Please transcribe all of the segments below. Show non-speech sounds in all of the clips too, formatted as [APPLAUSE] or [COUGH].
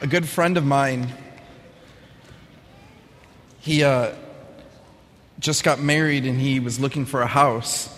a good friend of mine, he uh, just got married and he was looking for a house.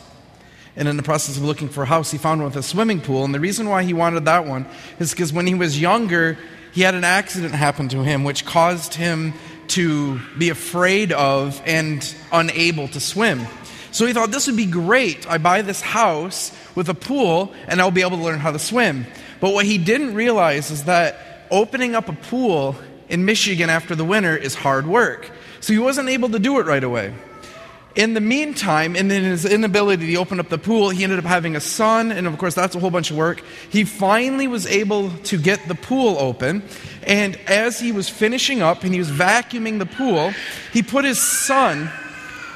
And in the process of looking for a house, he found one with a swimming pool. And the reason why he wanted that one is because when he was younger, he had an accident happen to him, which caused him to be afraid of and unable to swim. So he thought this would be great. I buy this house with a pool and I'll be able to learn how to swim. But what he didn't realize is that opening up a pool in Michigan after the winter is hard work. So he wasn't able to do it right away. In the meantime, and in his inability to open up the pool, he ended up having a son, and of course, that's a whole bunch of work. He finally was able to get the pool open, and as he was finishing up and he was vacuuming the pool, he put his son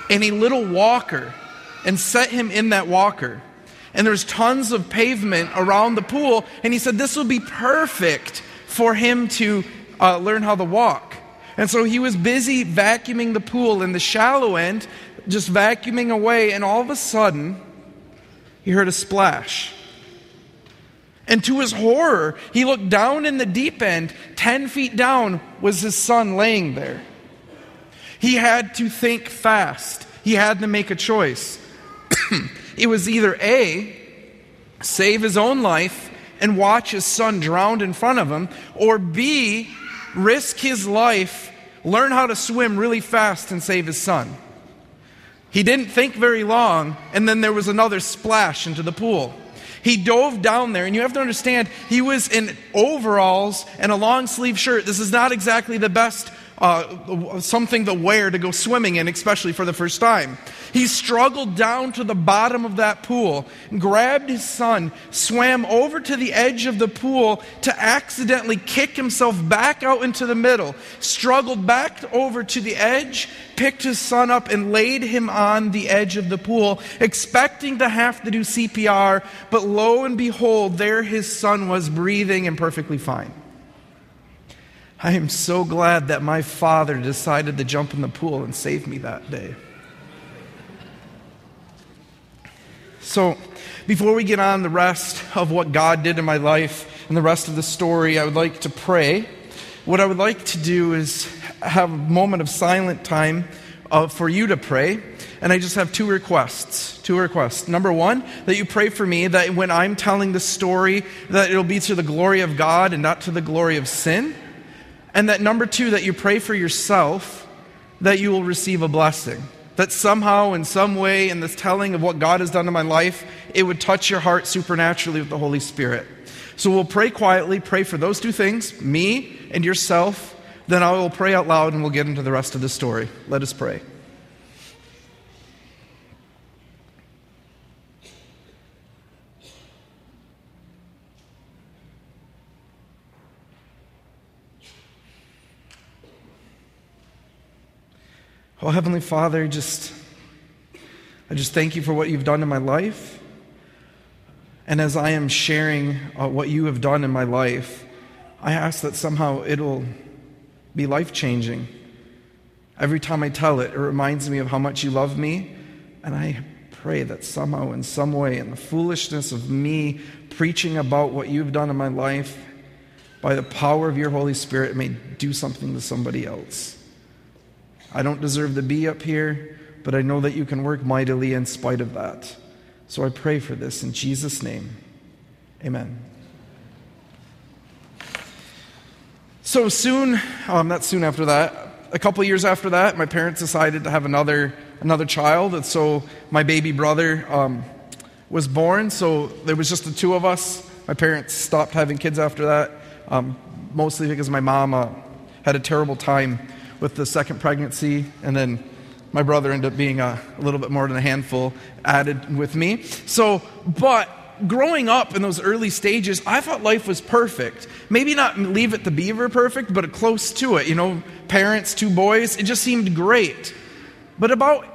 in a little walker and set him in that walker. And there's tons of pavement around the pool, and he said this will be perfect for him to uh, learn how to walk. And so he was busy vacuuming the pool in the shallow end, just vacuuming away, and all of a sudden, he heard a splash. And to his horror, he looked down in the deep end. Ten feet down was his son laying there. He had to think fast, he had to make a choice. [CLEARS THROAT] it was either A, save his own life and watch his son drowned in front of him, or B, risk his life, learn how to swim really fast, and save his son. He didn't think very long, and then there was another splash into the pool. He dove down there, and you have to understand, he was in overalls and a long sleeve shirt. This is not exactly the best uh, something to wear to go swimming in, especially for the first time. He struggled down to the bottom of that pool, grabbed his son, swam over to the edge of the pool to accidentally kick himself back out into the middle, struggled back over to the edge, picked his son up, and laid him on the edge of the pool, expecting to have to do CPR. But lo and behold, there his son was breathing and perfectly fine. I am so glad that my father decided to jump in the pool and save me that day. So, before we get on the rest of what God did in my life and the rest of the story, I would like to pray. What I would like to do is have a moment of silent time uh, for you to pray. And I just have two requests. Two requests. Number one, that you pray for me that when I'm telling the story, that it'll be to the glory of God and not to the glory of sin. And that number two, that you pray for yourself that you will receive a blessing. That somehow, in some way, in this telling of what God has done in my life, it would touch your heart supernaturally with the Holy Spirit. So we'll pray quietly, pray for those two things, me and yourself. Then I will pray out loud and we'll get into the rest of the story. Let us pray. Oh, Heavenly Father, just I just thank you for what you've done in my life. And as I am sharing uh, what you have done in my life, I ask that somehow it'll be life changing. Every time I tell it, it reminds me of how much you love me. And I pray that somehow, in some way, in the foolishness of me preaching about what you've done in my life, by the power of your Holy Spirit, it may do something to somebody else. I don't deserve to be up here, but I know that you can work mightily in spite of that. So I pray for this in Jesus' name. Amen. So soon, um, not soon after that, a couple years after that, my parents decided to have another another child, and so my baby brother um, was born. So there was just the two of us. My parents stopped having kids after that, um, mostly because my mom uh, had a terrible time with the second pregnancy, and then my brother ended up being a, a little bit more than a handful added with me. So, but growing up in those early stages, I thought life was perfect. Maybe not Leave It to Beaver perfect, but close to it. You know, parents, two boys, it just seemed great. But about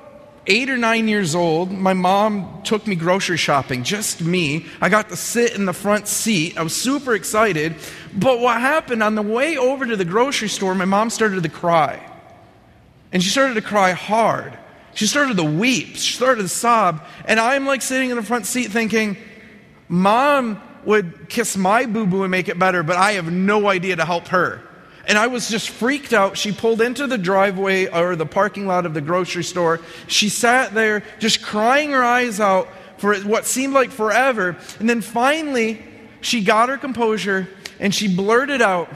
eight or nine years old, my mom took me grocery shopping, just me. I got to sit in the front seat. I was super excited. But what happened on the way over to the grocery store, my mom started to cry. And she started to cry hard. She started to weep. She started to sob. And I'm like sitting in the front seat thinking, Mom, would kiss my boo boo and make it better, but I have no idea to help her. And I was just freaked out. She pulled into the driveway or the parking lot of the grocery store. She sat there just crying her eyes out for what seemed like forever. And then finally, she got her composure and she blurted out,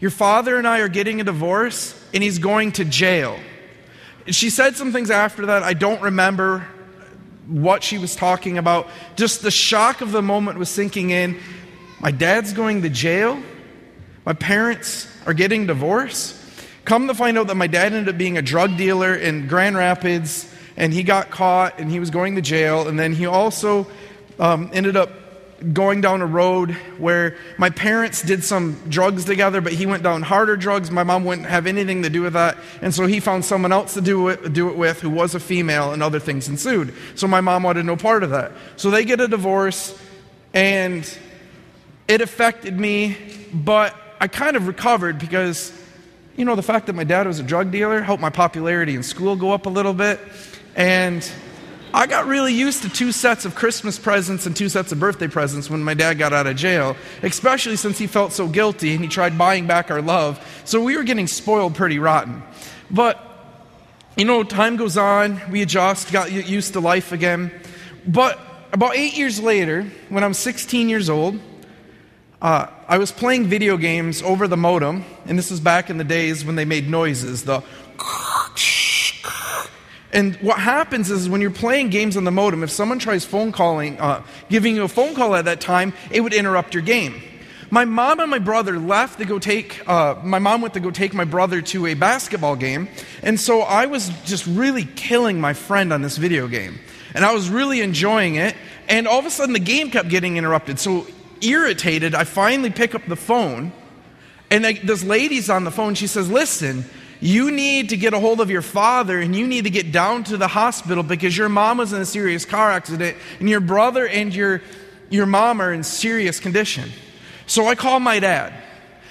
Your father and I are getting a divorce, and he's going to jail. She said some things after that. I don't remember what she was talking about. Just the shock of the moment was sinking in. My dad's going to jail. My parents are getting divorced. Come to find out that my dad ended up being a drug dealer in Grand Rapids, and he got caught and he was going to jail. And then he also um, ended up going down a road where my parents did some drugs together, but he went down harder drugs. My mom wouldn't have anything to do with that. And so he found someone else to do it, do it with who was a female, and other things ensued. So my mom wanted no part of that. So they get a divorce, and it affected me, but I kind of recovered because, you know, the fact that my dad was a drug dealer helped my popularity in school go up a little bit. And I got really used to two sets of Christmas presents and two sets of birthday presents when my dad got out of jail, especially since he felt so guilty and he tried buying back our love. So we were getting spoiled pretty rotten. But, you know, time goes on, we adjust, got used to life again. But about eight years later, when I'm 16 years old, uh, I was playing video games over the modem, and this was back in the days when they made noises, the and what happens is when you're playing games on the modem, if someone tries phone calling, uh, giving you a phone call at that time, it would interrupt your game. My mom and my brother left to go take, uh, my mom went to go take my brother to a basketball game. And so I was just really killing my friend on this video game. And I was really enjoying it. And all of a sudden the game kept getting interrupted. So irritated, I finally pick up the phone. And I, this lady's on the phone. She says, Listen, you need to get a hold of your father and you need to get down to the hospital because your mom was in a serious car accident and your brother and your, your mom are in serious condition. So I called my dad.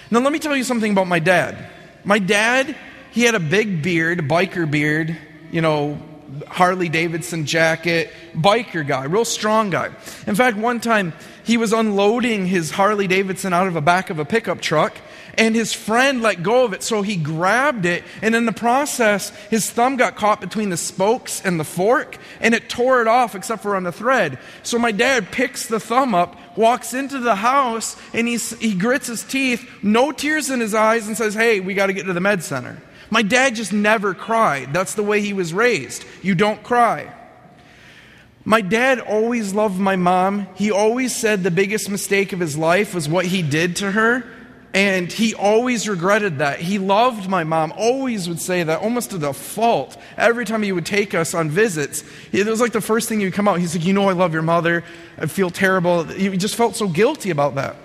Now, let me tell you something about my dad. My dad, he had a big beard, biker beard, you know, Harley Davidson jacket, biker guy, real strong guy. In fact, one time he was unloading his Harley Davidson out of the back of a pickup truck and his friend let go of it, so he grabbed it, and in the process, his thumb got caught between the spokes and the fork, and it tore it off except for on the thread. So my dad picks the thumb up, walks into the house, and he's, he grits his teeth, no tears in his eyes, and says, Hey, we got to get to the med center. My dad just never cried. That's the way he was raised. You don't cry. My dad always loved my mom. He always said the biggest mistake of his life was what he did to her. And he always regretted that. He loved my mom, always would say that, almost to the fault. Every time he would take us on visits, it was like the first thing he would come out. He's like, You know, I love your mother. I feel terrible. He just felt so guilty about that.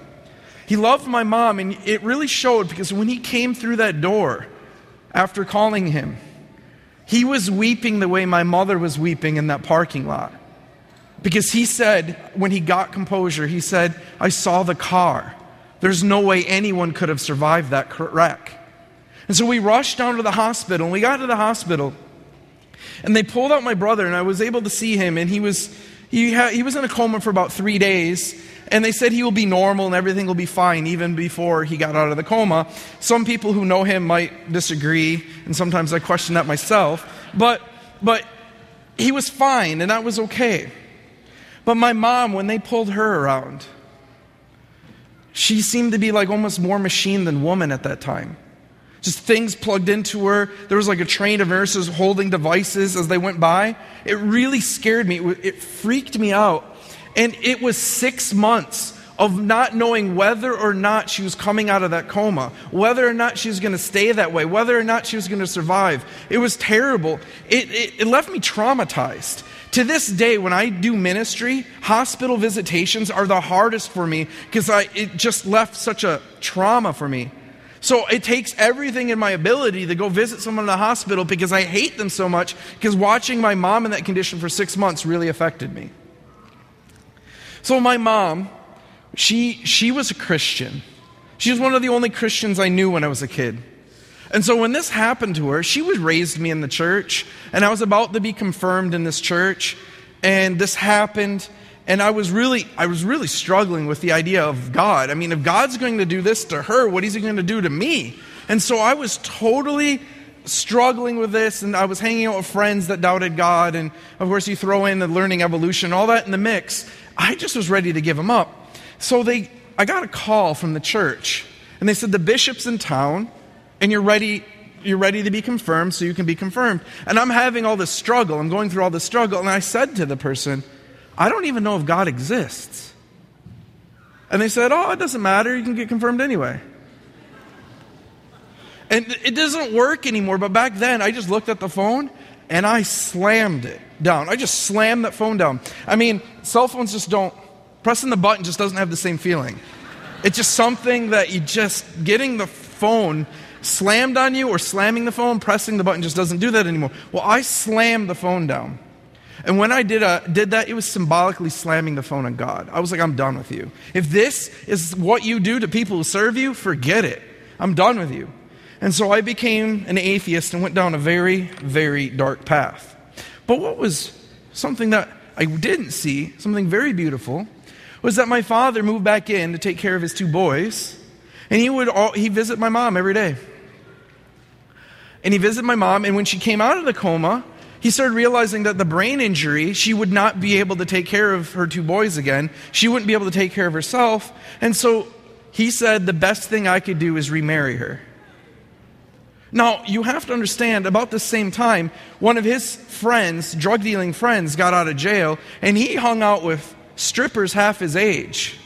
He loved my mom, and it really showed because when he came through that door after calling him, he was weeping the way my mother was weeping in that parking lot. Because he said, when he got composure, he said, I saw the car. There's no way anyone could have survived that wreck. And so we rushed down to the hospital, and we got to the hospital, and they pulled out my brother, and I was able to see him, and he was, he, had, he was in a coma for about three days. And they said he will be normal and everything will be fine even before he got out of the coma. Some people who know him might disagree, and sometimes I question that myself. But, but he was fine, and that was okay. But my mom, when they pulled her around, she seemed to be like almost more machine than woman at that time. Just things plugged into her. There was like a train of nurses holding devices as they went by. It really scared me. It freaked me out. And it was six months of not knowing whether or not she was coming out of that coma, whether or not she was going to stay that way, whether or not she was going to survive. It was terrible. It, it, it left me traumatized. To this day, when I do ministry, hospital visitations are the hardest for me because it just left such a trauma for me. So it takes everything in my ability to go visit someone in the hospital because I hate them so much because watching my mom in that condition for six months really affected me. So my mom, she, she was a Christian. She was one of the only Christians I knew when I was a kid. And so when this happened to her, she was raised me in the church, and I was about to be confirmed in this church, and this happened. and I was really I was really struggling with the idea of God. I mean, if God's going to do this to her, what is he going to do to me? And so I was totally struggling with this and I was hanging out with friends that doubted God and of course you throw in the learning evolution, all that in the mix. I just was ready to give him up. So they I got a call from the church and they said the bishop's in town and you're ready you're ready to be confirmed so you can be confirmed. And I'm having all this struggle. I'm going through all this struggle and I said to the person, I don't even know if God exists. And they said, Oh, it doesn't matter. You can get confirmed anyway. And it doesn't work anymore. But back then, I just looked at the phone and I slammed it down. I just slammed that phone down. I mean, cell phones just don't, pressing the button just doesn't have the same feeling. It's just something that you just, getting the phone slammed on you or slamming the phone, pressing the button just doesn't do that anymore. Well, I slammed the phone down. And when I did, a, did that, it was symbolically slamming the phone on God. I was like, I'm done with you. If this is what you do to people who serve you, forget it. I'm done with you. And so I became an atheist and went down a very, very dark path. But what was something that I didn't see, something very beautiful, was that my father moved back in to take care of his two boys. And he would all, he visit my mom every day. And he visited my mom, and when she came out of the coma, he started realizing that the brain injury, she would not be able to take care of her two boys again. She wouldn't be able to take care of herself. And so he said, The best thing I could do is remarry her. Now, you have to understand, about the same time, one of his friends, drug dealing friends, got out of jail, and he hung out with strippers half his age.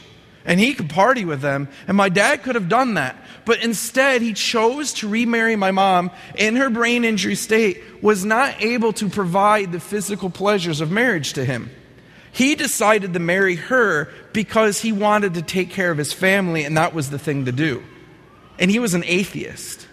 And he could party with them, and my dad could have done that. But instead, he chose to remarry my mom in her brain injury state, was not able to provide the physical pleasures of marriage to him. He decided to marry her because he wanted to take care of his family, and that was the thing to do. And he was an atheist.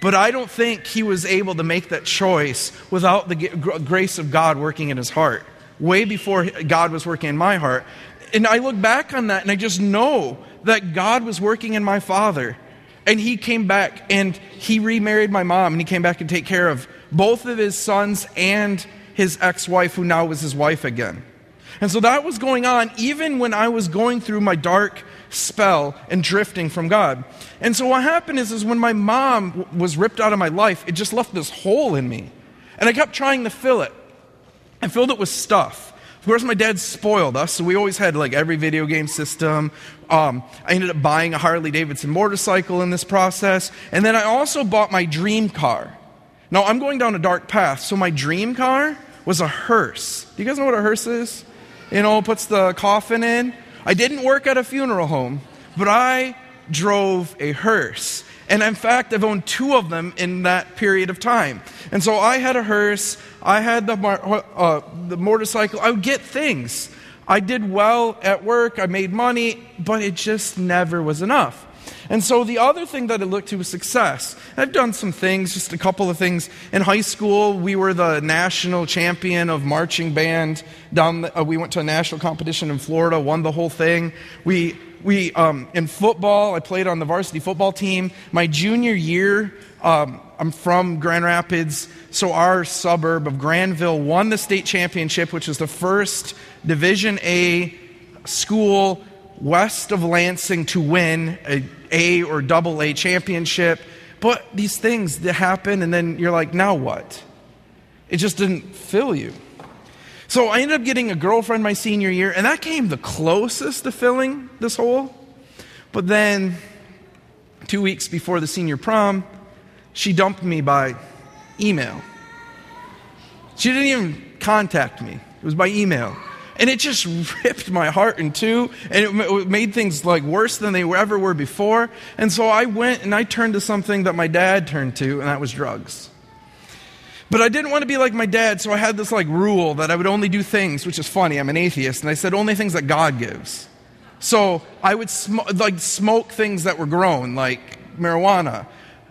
But I don't think he was able to make that choice without the grace of God working in his heart, way before God was working in my heart. And I look back on that and I just know that God was working in my father and he came back and he remarried my mom and he came back to take care of both of his sons and his ex wife, who now was his wife again. And so that was going on even when I was going through my dark spell and drifting from God. And so what happened is, is when my mom was ripped out of my life, it just left this hole in me. And I kept trying to fill it. And filled it with stuff. Of course, my dad spoiled us, so we always had like every video game system. Um, I ended up buying a Harley Davidson motorcycle in this process, and then I also bought my dream car. Now, I'm going down a dark path, so my dream car was a hearse. Do you guys know what a hearse is? You know, puts the coffin in. I didn't work at a funeral home, but I drove a hearse. And in fact, I've owned two of them in that period of time. And so I had a hearse, I had the, uh, the motorcycle, I would get things. I did well at work, I made money, but it just never was enough. And so the other thing that I looked to was success. I've done some things, just a couple of things. In high school, we were the national champion of marching band. Down, the, uh, we went to a national competition in Florida, won the whole thing. We we um, in football, I played on the varsity football team. My junior year, um, I'm from Grand Rapids, so our suburb of Grandville won the state championship, which was the first Division A school west of Lansing to win a A or double A championship. But these things that happen, and then you're like, now what? It just didn't fill you. So I ended up getting a girlfriend my senior year, and that came the closest to filling this hole. But then, two weeks before the senior prom, she dumped me by email. She didn't even contact me, it was by email. And it just [LAUGHS] ripped my heart in two, and it made things like worse than they ever were before. And so I went and I turned to something that my dad turned to, and that was drugs. But I didn't want to be like my dad, so I had this like rule that I would only do things, which is funny. I'm an atheist, and I said only things that God gives. So I would sm- like smoke things that were grown, like marijuana.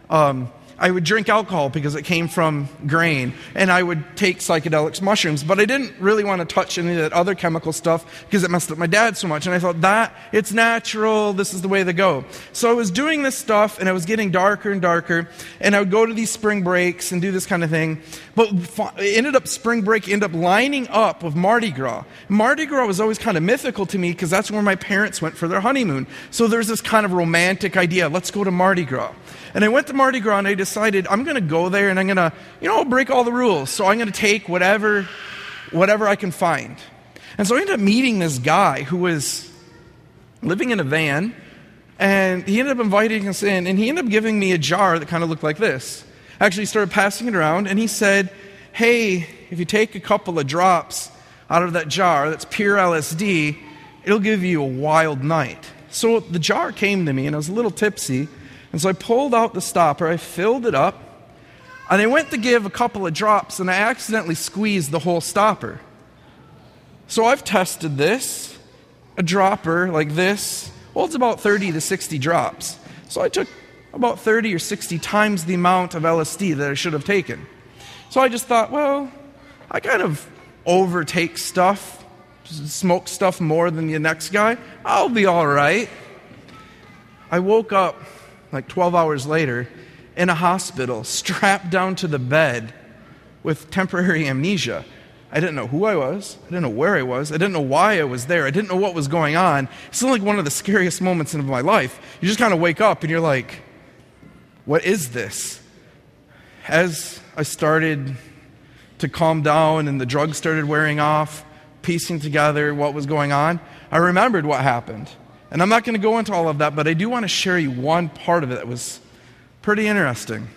Um, I would drink alcohol because it came from grain, and I would take psychedelics mushrooms, but I didn't really want to touch any of that other chemical stuff because it messed up my dad so much. And I thought, that, it's natural, this is the way to go. So I was doing this stuff, and I was getting darker and darker, and I would go to these spring breaks and do this kind of thing. But it ended up, spring break ended up lining up with Mardi Gras. Mardi Gras was always kind of mythical to me because that's where my parents went for their honeymoon. So there's this kind of romantic idea let's go to Mardi Gras. And I went to Mardi Gras and I decided I'm going to go there and I'm going to, you know, break all the rules. So I'm going to take whatever, whatever I can find. And so I ended up meeting this guy who was living in a van and he ended up inviting us in and he ended up giving me a jar that kind of looked like this. Actually started passing it around and he said, Hey, if you take a couple of drops out of that jar that's pure LSD, it'll give you a wild night. So the jar came to me and I was a little tipsy. And so I pulled out the stopper, I filled it up, and I went to give a couple of drops, and I accidentally squeezed the whole stopper. So I've tested this, a dropper like this holds about 30 to 60 drops. So I took about 30 or 60 times the amount of LSD that I should have taken. So I just thought, well, I kind of overtake stuff, smoke stuff more than the next guy. I'll be all right. I woke up like 12 hours later, in a hospital, [LAUGHS] strapped down to the bed with temporary amnesia. I didn't know who I was. I didn't know where I was. I didn't know why I was there. I didn't know what was going on. It's like one of the scariest moments in my life. You just kind of wake up and you're like, what is this? As I started to calm down and the drugs started wearing off, piecing together what was going on, I remembered what happened. And I'm not going to go into all of that, but I do want to share you one part of it that was pretty interesting.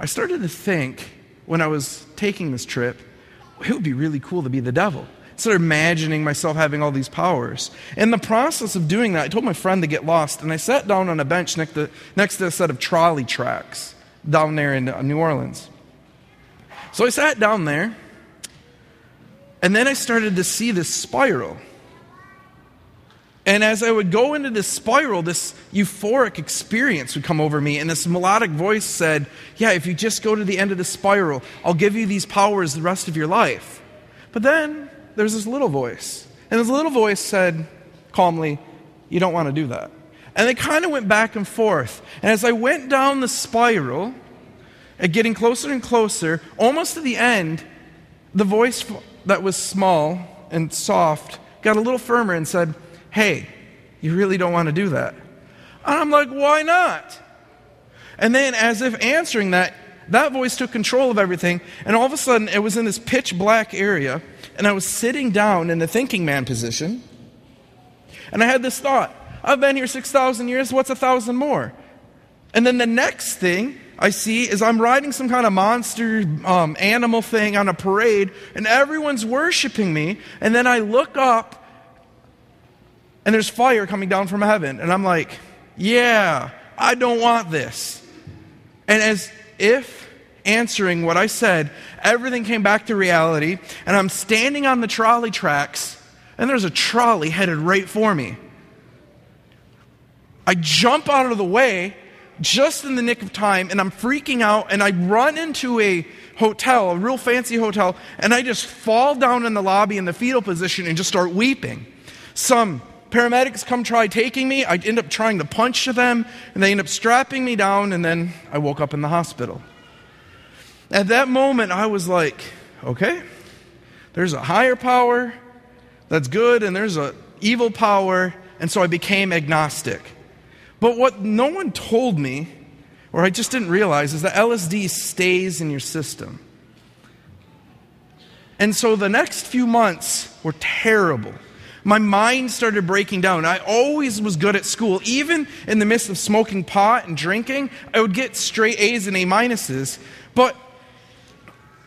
I started to think when I was taking this trip, it would be really cool to be the devil. I started imagining myself having all these powers. In the process of doing that, I told my friend to get lost, and I sat down on a bench next to, next to a set of trolley tracks down there in uh, New Orleans. So I sat down there, and then I started to see this spiral. And as I would go into this spiral, this euphoric experience would come over me. And this melodic voice said, Yeah, if you just go to the end of the spiral, I'll give you these powers the rest of your life. But then there's this little voice. And this little voice said calmly, You don't want to do that. And they kind of went back and forth. And as I went down the spiral, and getting closer and closer, almost to the end, the voice that was small and soft got a little firmer and said, hey, you really don't want to do that. And I'm like, why not? And then, as if answering that, that voice took control of everything, and all of a sudden it was in this pitch black area, and I was sitting down in the thinking man position, and I had this thought I've been here 6,000 years, what's a thousand more? And then the next thing I see is I'm riding some kind of monster um, animal thing on a parade, and everyone's worshiping me, and then I look up and there's fire coming down from heaven. And I'm like, yeah, I don't want this. And as if answering what I said, everything came back to reality. And I'm standing on the trolley tracks, and there's a trolley headed right for me. I jump out of the way just in the nick of time, and I'm freaking out, and I run into a hotel, a real fancy hotel, and I just fall down in the lobby in the fetal position and just start weeping. Some paramedics come try taking me. I end up trying to punch them, and they end up strapping me down, and then I woke up in the hospital. At that moment, I was like, okay, there's a higher power that's good, and there's an evil power, and so I became agnostic. But what no one told me, or I just didn't realize, is that LSD stays in your system. And so the next few months were terrible my mind started breaking down. I always was good at school. Even in the midst of smoking pot and drinking, I would get straight A's and A minuses. But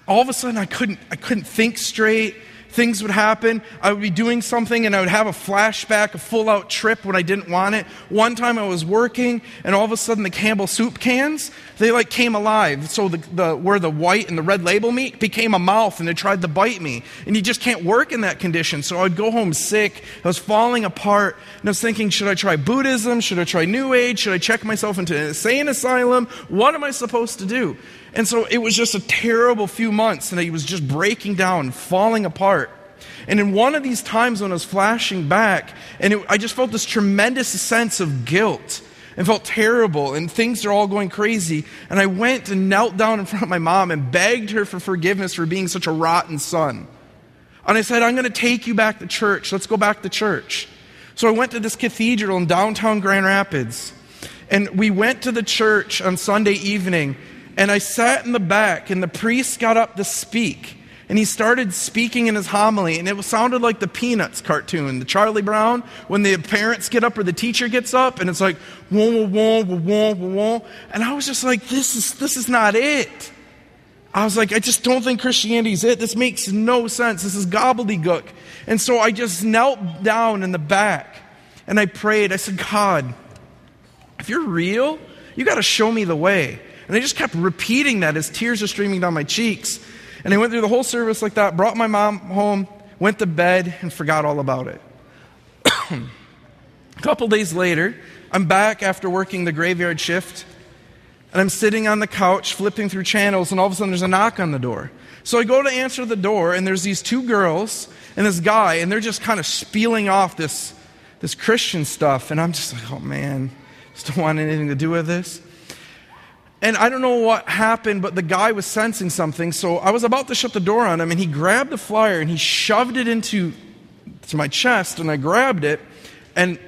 all of a sudden, I couldn't, I couldn't think straight. Things would happen. I would be doing something and I would have a flashback, a full out trip when I didn't want it. One time I was working and all of a sudden the Campbell soup cans, they like came alive. So the, the, where the white and the red label meat became a mouth and they tried to bite me. And you just can't work in that condition. So I'd go home sick. I was falling apart and I was thinking, should I try Buddhism? Should I try New Age? Should I check myself into an insane asylum? What am I supposed to do? And so it was just a terrible few months, and he was just breaking down, falling apart. And in one of these times when I was flashing back, and it, I just felt this tremendous sense of guilt and felt terrible, and things are all going crazy. And I went and knelt down in front of my mom and begged her for forgiveness for being such a rotten son. And I said, I'm going to take you back to church. Let's go back to church. So I went to this cathedral in downtown Grand Rapids. And we went to the church on Sunday evening, and I sat in the back, and the priest got up to speak. And he started speaking in his homily, and it sounded like the Peanuts cartoon, the Charlie Brown, when the parents get up or the teacher gets up, and it's like, whoa, whoa, whoa, whoa, whoa. And I was just like, this is, this is not it. I was like, I just don't think Christianity's it. This makes no sense. This is gobbledygook. And so I just knelt down in the back, and I prayed. I said, God, if you're real, you got to show me the way. And I just kept repeating that as tears are streaming down my cheeks. And I went through the whole service like that, brought my mom home, went to bed, and forgot all about it. a [CLEARS THROAT] couple days later, I'm back after working the graveyard shift, and I'm sitting on the couch flipping through channels, and all of a sudden there's a knock on the door. So I go to answer the door, and there's these two girls and this guy, and they're just kind of spieling off this, this Christian stuff. And I'm just like, oh man, just don't want anything to do with this. And I don't know what happened, but the guy was sensing something. So I was about to shut the door on him, and he grabbed the flyer and he shoved it into to my chest, and I grabbed it, and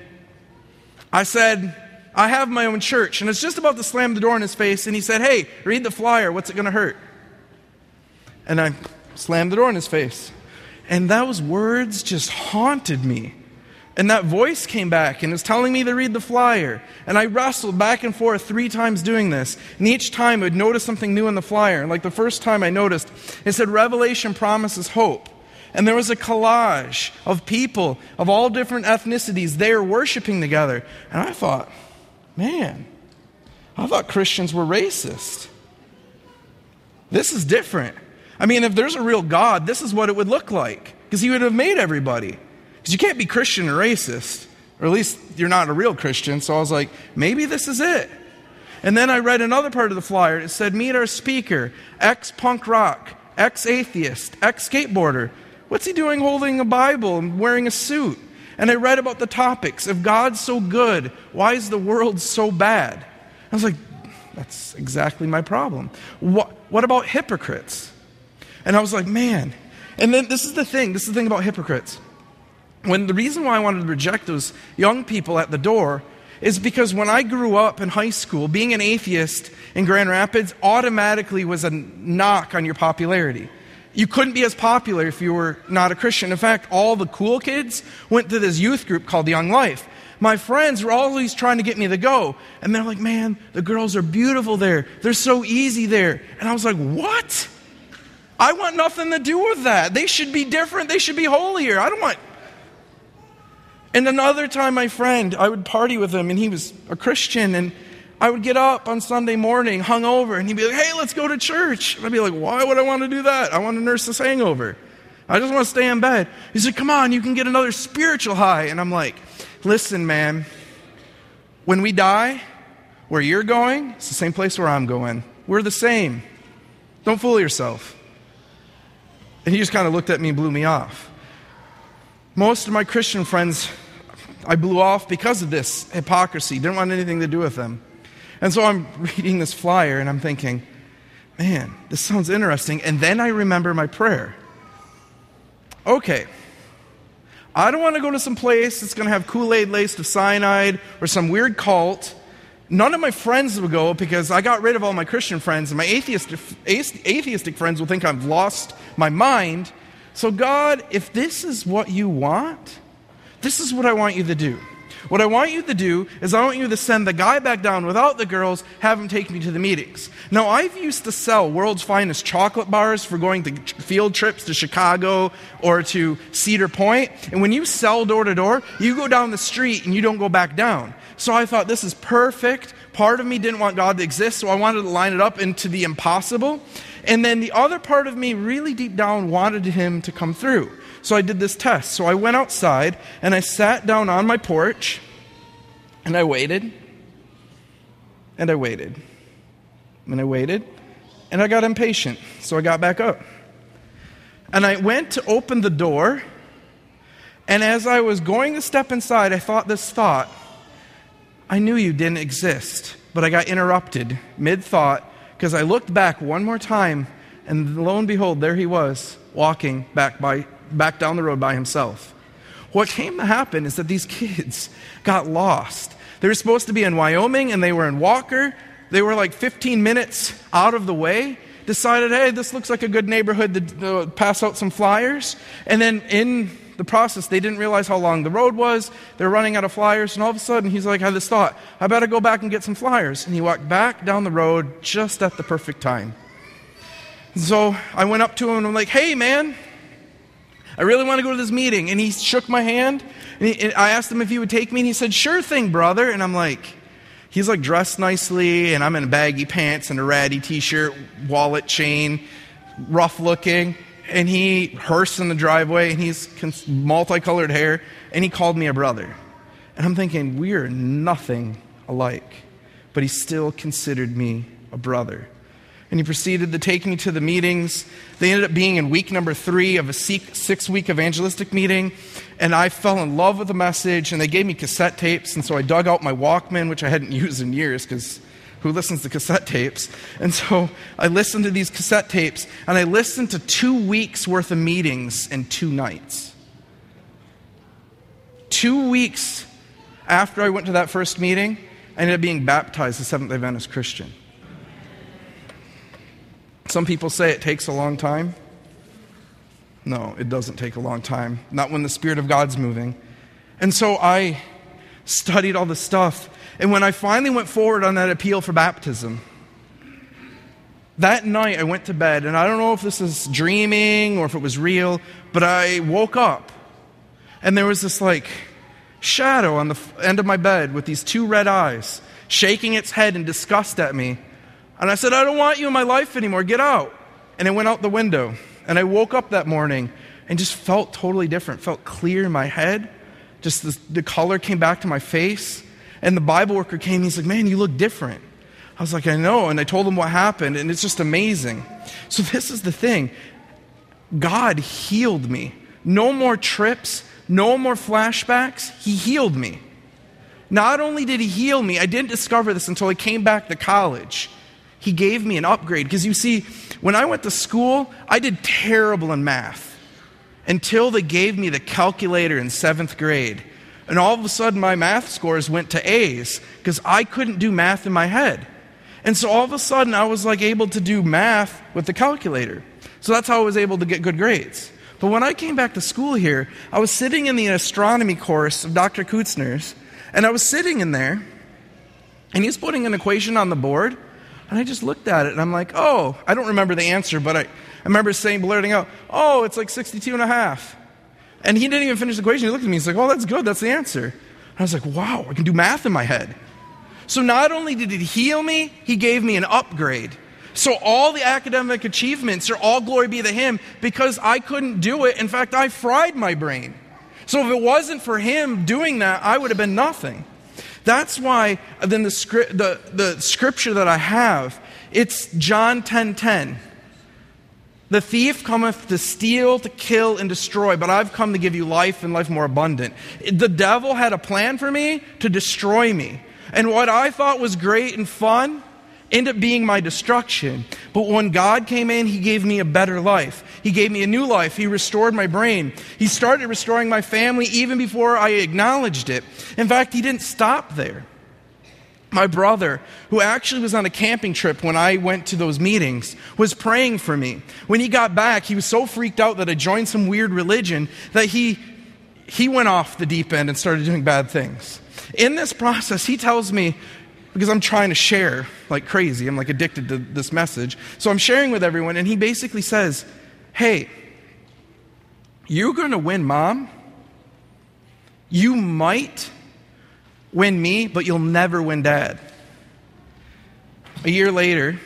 I said, I have my own church. And it's just about to slam the door in his face, and he said, Hey, read the flyer. What's it going to hurt? And I slammed the door in his face. And those words just haunted me. And that voice came back and was telling me to read the flyer. And I wrestled back and forth three times doing this. And each time I would notice something new in the flyer. Like the first time I noticed, it said, Revelation promises hope. And there was a collage of people of all different ethnicities there worshiping together. And I thought, man, I thought Christians were racist. This is different. I mean, if there's a real God, this is what it would look like. Because he would have made everybody. Because you can't be Christian and racist, or at least you're not a real Christian. So I was like, maybe this is it. And then I read another part of the flyer. It said, Meet our speaker, ex punk rock, ex atheist, ex skateboarder. What's he doing holding a Bible and wearing a suit? And I read about the topics. If God's so good, why is the world so bad? I was like, that's exactly my problem. What, what about hypocrites? And I was like, man. And then this is the thing this is the thing about hypocrites when the reason why I wanted to reject those young people at the door is because when I grew up in high school, being an atheist in Grand Rapids automatically was a knock on your popularity. You couldn't be as popular if you were not a Christian. In fact, all the cool kids went to this youth group called Young Life. My friends were always trying to get me to go. And they're like, man, the girls are beautiful there. They're so easy there. And I was like, what? I want nothing to do with that. They should be different. They should be holier. I don't want and another time, my friend, I would party with him, and he was a Christian, and I would get up on Sunday morning, hungover, and he'd be like, hey, let's go to church. And I'd be like, why would I want to do that? I want to nurse this hangover. I just want to stay in bed. He said, come on, you can get another spiritual high. And I'm like, listen, man, when we die, where you're going, it's the same place where I'm going. We're the same. Don't fool yourself. And he just kind of looked at me and blew me off. Most of my Christian friends I blew off because of this hypocrisy, didn't want anything to do with them. And so I'm [LAUGHS] reading this flyer and I'm thinking, man, this sounds interesting. And then I remember my prayer. Okay, I don't want to go to some place that's going to have Kool Aid laced with cyanide or some weird cult. None of my friends will go because I got rid of all my Christian friends, and my atheistic, atheistic friends will think I've lost my mind. So, God, if this is what you want, this is what I want you to do. What I want you to do is I want you to send the guy back down without the girls, have him take me to the meetings. Now, I've used to sell world's finest chocolate bars for going to field trips to Chicago or to Cedar Point. And when you sell door to door, you go down the street and you don't go back down. So I thought this is perfect. Part of me didn't want God to exist, so I wanted to line it up into the impossible. And then the other part of me, really deep down, wanted him to come through. So I did this test. So I went outside and I sat down on my porch and I waited and I waited and I waited and I got impatient. So I got back up. And I went to open the door. And as I was going to step inside, I thought this thought I knew you didn't exist, but I got interrupted mid thought because I looked back one more time, and lo and behold, there he was, walking back, by, back down the road by himself. What came to happen is that these kids [LAUGHS] got lost. They were supposed to be in Wyoming, and they were in Walker. They were like 15 minutes out of the way. Decided, hey, this looks like a good neighborhood to uh, pass out some flyers. And then in the process, they didn't realize how long the road was. They're running out of flyers, and all of a sudden, he's like, I had this thought, I better go back and get some flyers. And he walked back down the road just at the perfect time. So I went up to him and I'm like, hey, man, I really want to go to this meeting. And he shook my hand, and, he, and I asked him if he would take me, and he said, sure thing, brother. And I'm like, he's like dressed nicely, and I'm in baggy pants and a ratty t shirt, wallet chain, rough looking and he hearse in the driveway, and he's multicolored hair, and he called me a brother. And I'm thinking, we are nothing alike, but he still considered me a brother. And he proceeded to take me to the meetings. They ended up being in week number three of a six week evangelistic meeting. And I fell in love with the message, and they gave me cassette tapes. And so I dug out my Walkman, which I hadn't [LAUGHS] used in years because who listens to cassette tapes. And so I listened to these cassette tapes, and I listened to two weeks worth of meetings in two nights. Two weeks after I went to that first meeting, I ended up being baptized as Seventh day Adventist Christian. Some people say it takes a long time. No, it doesn't take a long time. Not when the Spirit of God's moving. And so I studied all the stuff and when I finally went forward on that appeal for baptism, that night I went to bed, and I don't know if this is dreaming or if it was real, but I woke up, and there was this like shadow on the end of my bed with these two red eyes, shaking its head in disgust at me. And I said, I don't want you in my life anymore. Get out. And it went out the window. And I woke up that morning and just felt totally different, felt clear in my head. Just the, the color came back to my face. And the Bible worker came, he's like, Man, you look different. I was like, I know. And I told him what happened, and it's just amazing. So, [LAUGHS] this is the thing God healed me. No more trips, no more flashbacks. He healed me. Not only did he heal me, I didn't discover this until I came back to college. He gave me an upgrade. Because you see, when I went to school, I did terrible in math until they gave me the calculator in seventh grade. And all of a sudden, my math scores went to A's because I couldn't do math in my head. And so all of a sudden, I was like able to do math with the calculator. So that's how I was able to get good grades. But when I came back to school here, I was sitting in the astronomy course of Dr. Kutzner's, and I was sitting in there, and he's putting an equation on the board, and I just looked at it, and I'm like, oh, I don't remember the answer, but I, I remember saying, blurting out, oh, it's like 62 and a half. And he didn't even finish the equation. He looked at me. And he's like, oh, that's good. That's the answer. And I was like, wow, I can do math in my head. So not only did he heal me, he gave me an upgrade. So all the academic achievements are all glory be to him because I couldn't do it. In fact, I fried my brain. So if it wasn't for him doing that, I would have been nothing. That's why then the, the, the scripture that I have, it's John 10 10. The thief cometh to steal, to kill, and destroy, but I've come to give you life and life more abundant. The devil had a plan for me to destroy me. And what I thought was great and fun ended up being my destruction. But when God came in, He gave me a better life. He gave me a new life. He restored my brain. He started restoring my family even before I acknowledged it. In fact, He didn't stop there my brother, who actually was on a camping trip when I went to those meetings, was praying for me. When he got back, he was so freaked out that I joined some weird religion that he, he went off the deep end and started doing bad things. In this process, he tells me, because I'm trying to share like crazy, I'm like addicted to this message. So I'm sharing with everyone, and he basically says, Hey, you're going to win mom. You might win me, but you'll never win dad. A year later,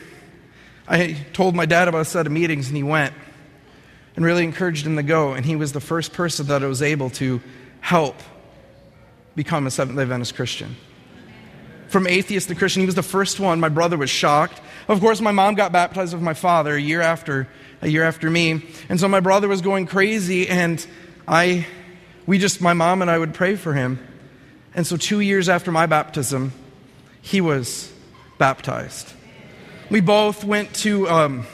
I told my dad about a set of meetings, and he went and really encouraged him to go. And he was the first person that I was able to help become a Seventh day Adventist Christian. From atheist to Christian, he was the first one. My brother was shocked. Of course, my mom got baptized with my father a year after, a year after me. And so my brother was going crazy, and I, we just, my mom and I would pray for him. And so two years after my baptism, he was baptized. We both went to um,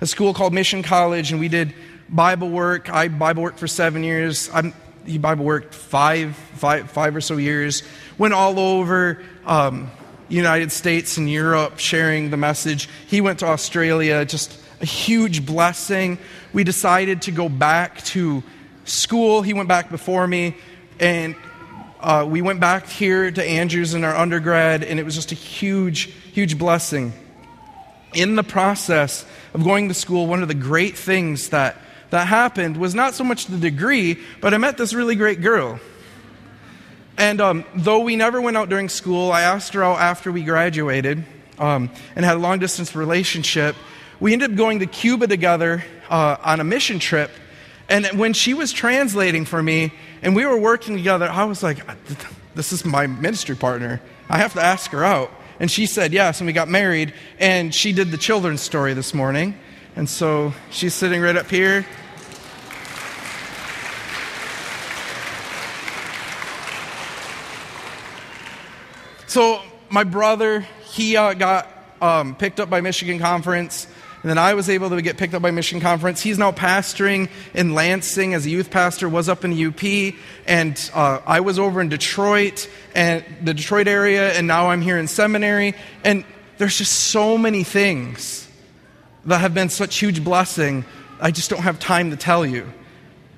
a school called Mission College, and we did Bible work. I Bible worked for seven years. I'm, he Bible worked five, five, five or so years. Went all over um, United States and Europe sharing the message. He went to Australia, just a huge blessing. We decided to go back to school. He went back before me, and uh, we went back here to Andrews in our undergrad, and it was just a huge, huge blessing. In the process of going to school, one of the great things that, that happened was not so much the degree, but I met this really great girl. And um, though we never went out during school, I asked her out after we graduated um, and had a long distance relationship. We ended up going to Cuba together uh, on a mission trip. And when she was translating for me and we were working together, I was like, this is my ministry partner. I have to ask her out. And she said yes, and we got married. And she did the children's story this morning. And so she's sitting right up here. So my brother, he uh, got um, picked up by Michigan Conference. And then I was able to get picked up by Michigan Conference. He's now pastoring in Lansing as a youth pastor, was up in UP. And uh, I was over in Detroit and the Detroit area, and now I'm here in seminary. And there's just so many things that have been such huge blessing. I just don't have time to tell you.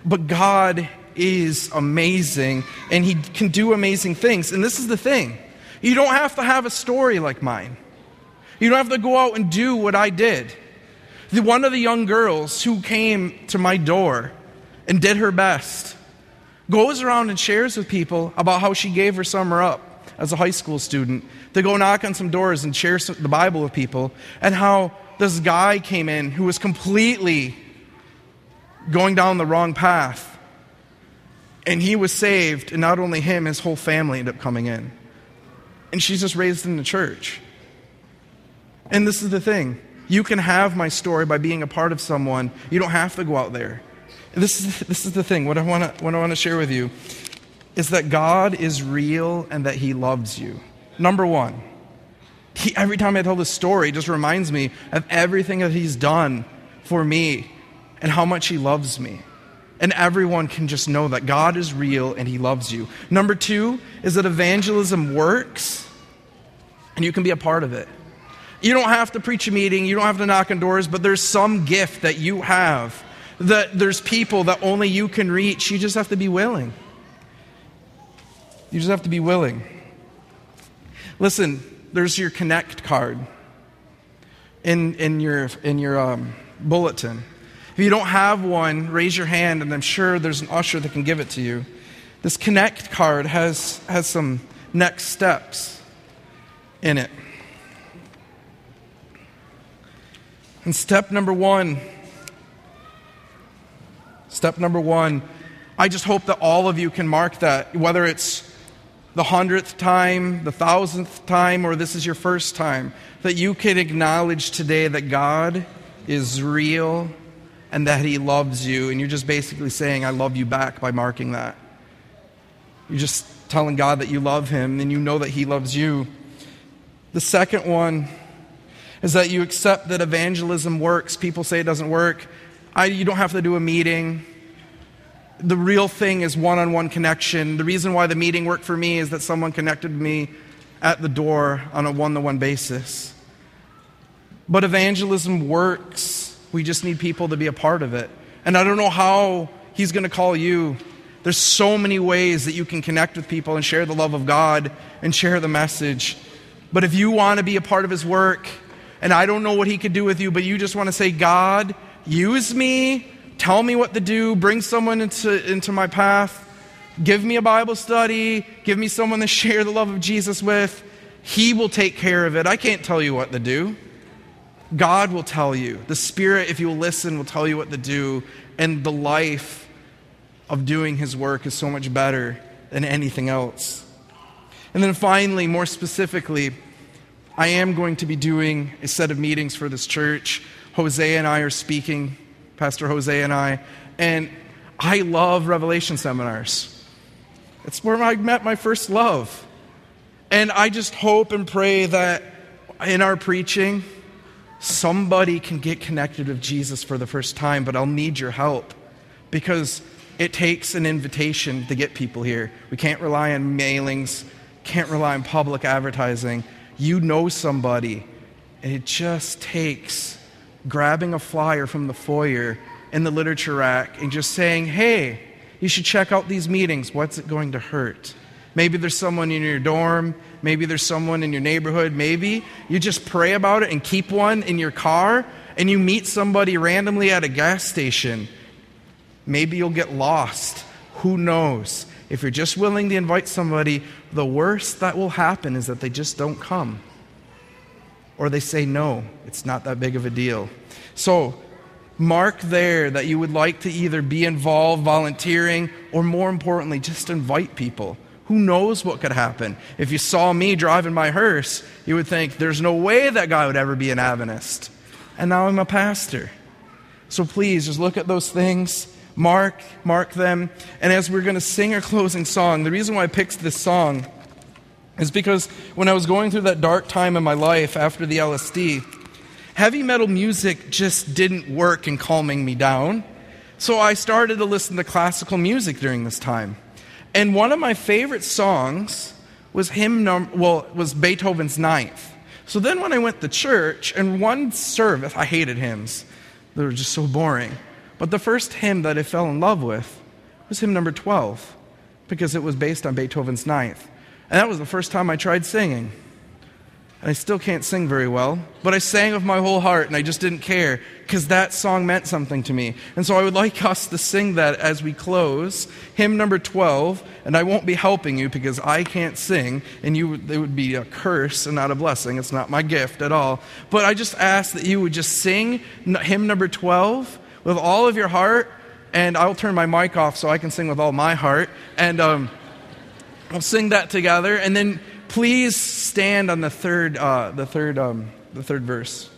But God is amazing, and He can do amazing things. And this is the thing you don't have to have a story like mine. You don't have to go out and do what I did. The, one of the young girls who came to my door and did her best goes around and shares with people about how she gave her summer up as a high school student to go knock on some doors and share some, the Bible with people, and how this guy came in who was completely going down the wrong path. And he was saved, and not only him, his whole family ended up coming in and she's just raised in the church. And this is the thing you can have my story by being a part of someone, you don't have to go out there. This is, this is the thing. What I want to share with you is that God is real and that He loves you. Number one, he, every time I tell this story, just reminds me of everything that He's done for me and how much He loves me. And everyone can just know that God is real and He loves you. Number two is that evangelism works and you can be a part of it. You don't have to preach a meeting, you don't have to knock on doors, but there's some gift that you have. That there's people that only you can reach. You just have to be willing. You just have to be willing. Listen, there's your connect card in, in your, in your um, bulletin. If you don't have one, raise your hand, and I'm sure there's an usher that can give it to you. This Connect card has, has some next steps in it. And step number one, step number one, I just hope that all of you can mark that, whether it's the hundredth time, the thousandth time, or this is your first time, that you can acknowledge today that God is real and that He loves you. And you're just basically saying, I love you back by marking that. You're just telling God that you love Him and you know that He loves you. The second one is that you accept that evangelism works. People say it doesn't work. I, you don't have to do a meeting. The real thing is one on one connection. The reason why the meeting worked for me is that someone connected me at the door on a one to one basis. But evangelism works we just need people to be a part of it. And I don't know how He's going to call you There's so many ways that you can connect with people and share the love of God and share the message. But if you want to be a part of His work, and I don't know what He could do with you, but you just want to say, God, use me, tell me what to do, bring someone into, into my path, give me a Bible study, give me someone to [LAUGHS] share the love of Jesus with, He will take care of it. I can't tell you what to do. God will tell you. The Spirit, if you will listen, will tell you what to do. And the life of doing His work is so much better than anything else. And then finally, more specifically, I am going to be doing a set of meetings for this church. Jose and I are speaking, Pastor Jose and I, and I love Revelation seminars. It's where I met my first love. And I just hope and pray that in our preaching, somebody can get connected with Jesus for the first time, but I'll need your help because it takes an invitation to get people here. We can't rely on mailings, can't rely on public advertising. You know somebody, and it just takes grabbing a flyer from the foyer in the literature rack and just saying, hey, you should check out these meetings. What's it going to hurt? Maybe there's someone in your dorm. Maybe there's someone in your neighborhood. Maybe you just pray about it and keep one in your car and you meet somebody randomly at a gas station. Maybe you'll get lost. Who knows? If you're just willing to invite somebody, the worst that will happen is that they just don't come. Or they say, no, it's not that big of a deal. So, mark there that you would like to either be involved volunteering or more importantly, just invite people. Who knows what could happen? If you saw me driving my hearse, you would think, there's no way that guy would ever be an Adventist. And now I'm a pastor. So please just look at those things, mark, mark them. And as we're going to sing our closing song, the reason why I picked this song is because when I was going through that dark time in my life after the LSD, heavy metal music just didn't work in calming me down. So I started to listen to classical music during this time. And one of my favorite songs was hymn num- well, was Beethoven's Ninth. So then when I went to church and one service, I hated hymns. They were just so boring. But the first hymn that I fell in love with was hymn number 12 because it was based on Beethoven's Ninth. And that was the first time I tried singing. And I still can't sing very well, but I sang with my whole heart and I just didn't care because that song meant something to me. And so I would like us to sing that as we close. Hymn number 12, and I won't be helping you because I can't sing and you it would be a curse and not a blessing. It's not my gift at all. But I just ask that you would just sing hymn number 12 with all of your heart and I'll turn my mic off so I can sing with all my heart and um, I'll sing that together and then please stand on the third, uh, the third, um, the third verse.